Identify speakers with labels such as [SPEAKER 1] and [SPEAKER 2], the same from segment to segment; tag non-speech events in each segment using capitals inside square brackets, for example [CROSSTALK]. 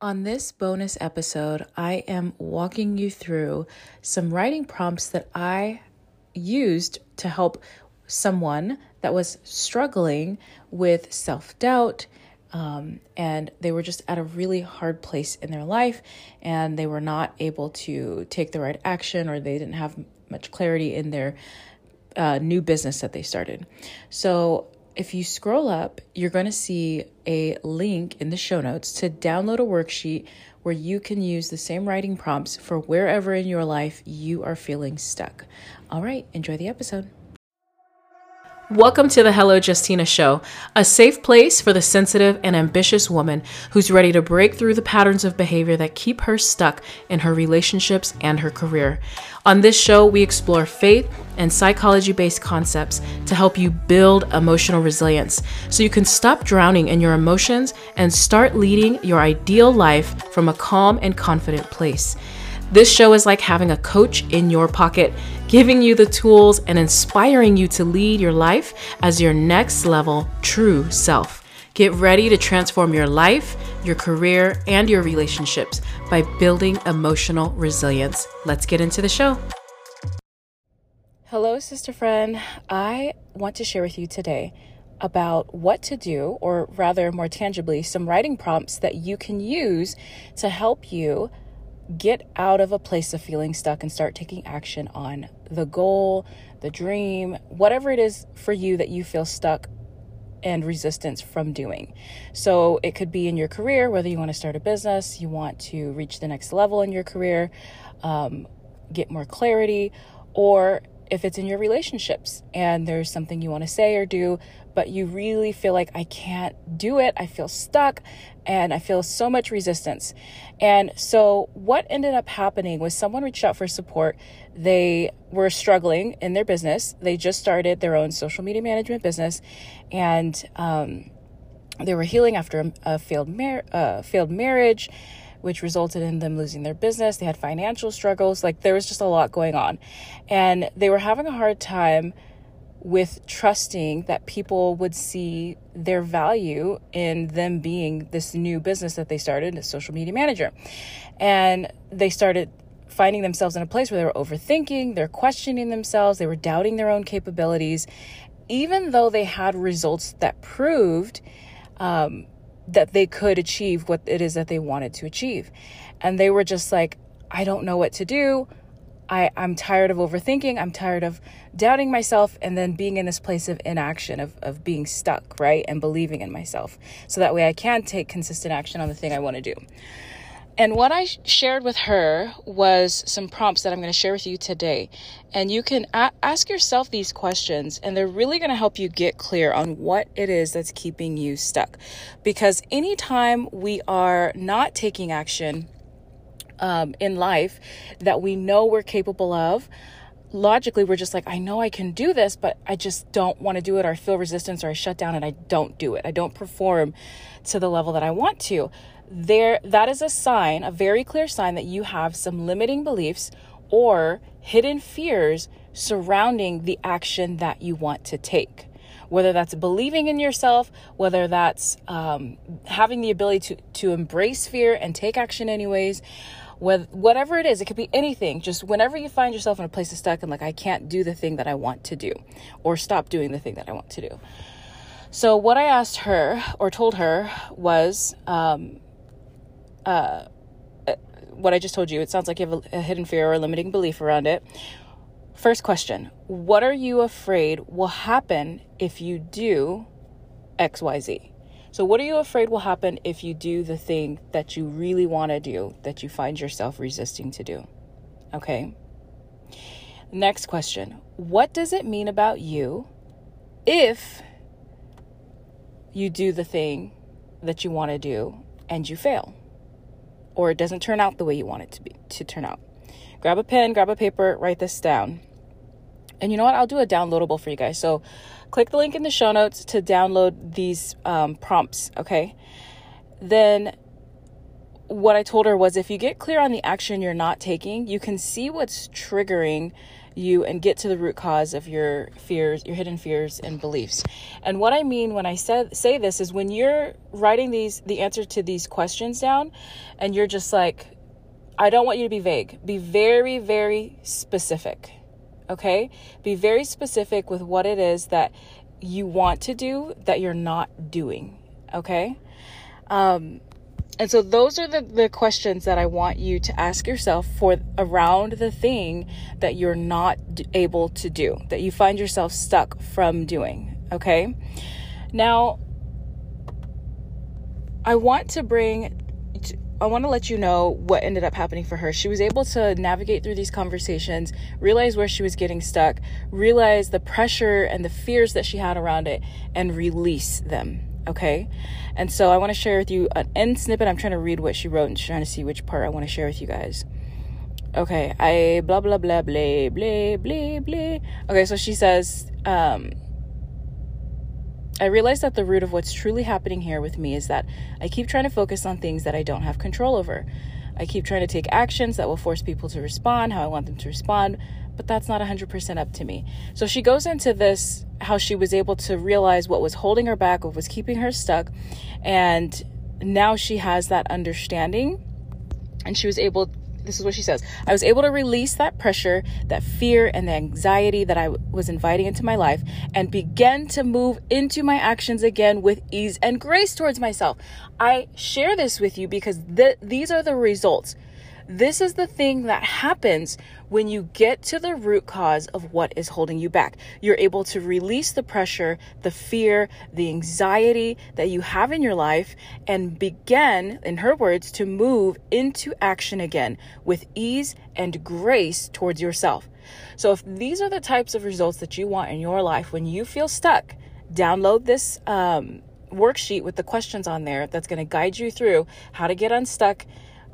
[SPEAKER 1] On this bonus episode, I am walking you through some writing prompts that I used to help someone that was struggling with self doubt. Um, and they were just at a really hard place in their life, and they were not able to take the right action, or they didn't have much clarity in their uh, new business that they started. So, if you scroll up, you're going to see a link in the show notes to download a worksheet where you can use the same writing prompts for wherever in your life you are feeling stuck. All right, enjoy the episode. Welcome to the Hello Justina Show, a safe place for the sensitive and ambitious woman who's ready to break through the patterns of behavior that keep her stuck in her relationships and her career. On this show, we explore faith and psychology based concepts to help you build emotional resilience so you can stop drowning in your emotions and start leading your ideal life from a calm and confident place. This show is like having a coach in your pocket, giving you the tools and inspiring you to lead your life as your next level true self. Get ready to transform your life, your career, and your relationships by building emotional resilience. Let's get into the show. Hello, sister friend. I want to share with you today about what to do, or rather, more tangibly, some writing prompts that you can use to help you get out of a place of feeling stuck and start taking action on the goal, the dream, whatever it is for you that you feel stuck and resistance from doing. So it could be in your career, whether you want to start a business, you want to reach the next level in your career, um, get more clarity, or if it's in your relationships and there's something you want to say or do, but you really feel like I can't do it, I feel stuck, and I feel so much resistance. And so, what ended up happening was someone reached out for support. They were struggling in their business, they just started their own social media management business, and um, they were healing after a, failed, mar- uh, failed marriage which resulted in them losing their business. They had financial struggles. Like there was just a lot going on. And they were having a hard time with trusting that people would see their value in them being this new business that they started, a social media manager. And they started finding themselves in a place where they were overthinking, they're questioning themselves, they were doubting their own capabilities, even though they had results that proved um, that they could achieve what it is that they wanted to achieve. And they were just like, I don't know what to do. I, I'm tired of overthinking. I'm tired of doubting myself and then being in this place of inaction, of, of being stuck, right? And believing in myself. So that way I can take consistent action on the thing I want to do. And what I shared with her was some prompts that I'm going to share with you today. And you can a- ask yourself these questions, and they're really going to help you get clear on what it is that's keeping you stuck. Because anytime we are not taking action um, in life that we know we're capable of, logically we're just like i know i can do this but i just don't want to do it or I feel resistance or i shut down and i don't do it. I don't perform to the level that i want to. There that is a sign, a very clear sign that you have some limiting beliefs or hidden fears surrounding the action that you want to take. Whether that's believing in yourself, whether that's um, having the ability to, to embrace fear and take action anyways, whatever it is, it could be anything. Just whenever you find yourself in a place of stuck and like, I can't do the thing that I want to do, or stop doing the thing that I want to do. So, what I asked her or told her was, um, uh, what I just told you, it sounds like you have a, a hidden fear or a limiting belief around it. First question What are you afraid will happen if you do XYZ? So, what are you afraid will happen if you do the thing that you really want to do, that you find yourself resisting to do? Okay. Next question What does it mean about you if you do the thing that you want to do and you fail? or it doesn't turn out the way you want it to be to turn out. Grab a pen, grab a paper, write this down. And you know what? I'll do a downloadable for you guys. So click the link in the show notes to download these um, prompts, okay? Then what I told her was if you get clear on the action you're not taking, you can see what's triggering you and get to the root cause of your fears, your hidden fears and beliefs. And what I mean when I said say this is when you're writing these the answer to these questions down and you're just like I don't want you to be vague. Be very very specific. Okay? Be very specific with what it is that you want to do that you're not doing. Okay? Um and so those are the, the questions that I want you to ask yourself for around the thing that you're not able to do, that you find yourself stuck from doing. Okay. Now, I want to bring I want to let you know what ended up happening for her. She was able to navigate through these conversations, realize where she was getting stuck, realize the pressure and the fears that she had around it, and release them okay? And so I want to share with you an end snippet. I'm trying to read what she wrote and trying to see which part I want to share with you guys. Okay, I blah blah blah blah blah blah blah. Okay, so she says, um, I realize that the root of what's truly happening here with me is that I keep trying to focus on things that I don't have control over. I keep trying to take actions that will force people to respond how I want them to respond, but that's not 100% up to me. So she goes into this how she was able to realize what was holding her back, what was keeping her stuck, and now she has that understanding and she was able this is what she says I was able to release that pressure, that fear, and the anxiety that I was inviting into my life and begin to move into my actions again with ease and grace towards myself. I share this with you because th- these are the results. This is the thing that happens when you get to the root cause of what is holding you back. You're able to release the pressure, the fear, the anxiety that you have in your life and begin, in her words, to move into action again with ease and grace towards yourself. So, if these are the types of results that you want in your life when you feel stuck, download this um, worksheet with the questions on there that's going to guide you through how to get unstuck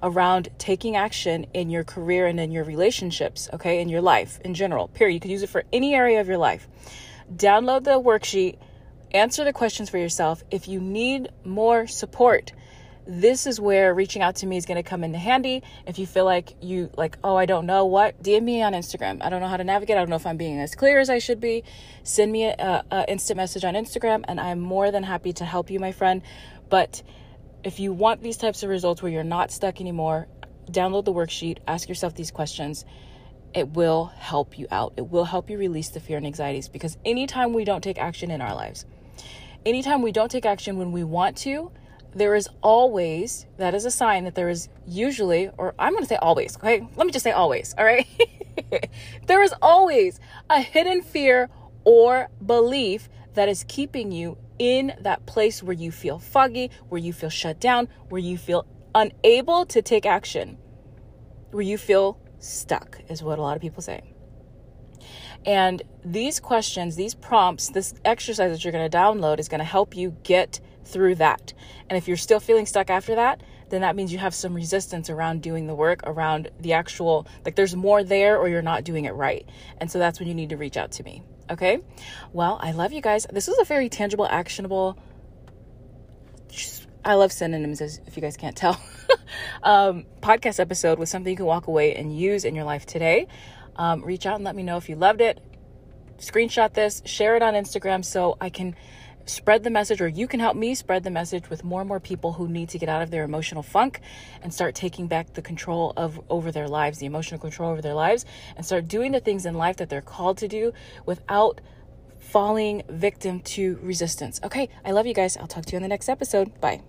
[SPEAKER 1] around taking action in your career and in your relationships, okay, in your life in general. Period. You could use it for any area of your life. Download the worksheet, answer the questions for yourself. If you need more support, this is where reaching out to me is going to come in handy. If you feel like you like, oh, I don't know what, DM me on Instagram. I don't know how to navigate. I don't know if I'm being as clear as I should be. Send me a instant message on Instagram, and I'm more than happy to help you, my friend. But if you want these types of results where you're not stuck anymore, download the worksheet, ask yourself these questions. It will help you out. It will help you release the fear and anxieties because anytime we don't take action in our lives, anytime we don't take action when we want to, there is always, that is a sign that there is usually, or I'm going to say always, okay? Let me just say always, all right? [LAUGHS] there is always a hidden fear or belief that is keeping you in that place where you feel foggy, where you feel shut down, where you feel unable to take action, where you feel stuck, is what a lot of people say. And these questions, these prompts, this exercise that you're going to download is going to help you get through that. And if you're still feeling stuck after that, then that means you have some resistance around doing the work, around the actual, like there's more there or you're not doing it right. And so that's when you need to reach out to me. Okay. Well, I love you guys. This was a very tangible, actionable. I love synonyms, as if you guys can't tell. [LAUGHS] um, podcast episode with something you can walk away and use in your life today. Um, reach out and let me know if you loved it. Screenshot this, share it on Instagram so I can spread the message, or you can help me spread the message with more and more people who need to get out of their emotional funk and start taking back the control of over their lives, the emotional control over their lives, and start doing the things in life that they're called to do without falling victim to resistance. Okay, I love you guys. I'll talk to you on the next episode. Bye.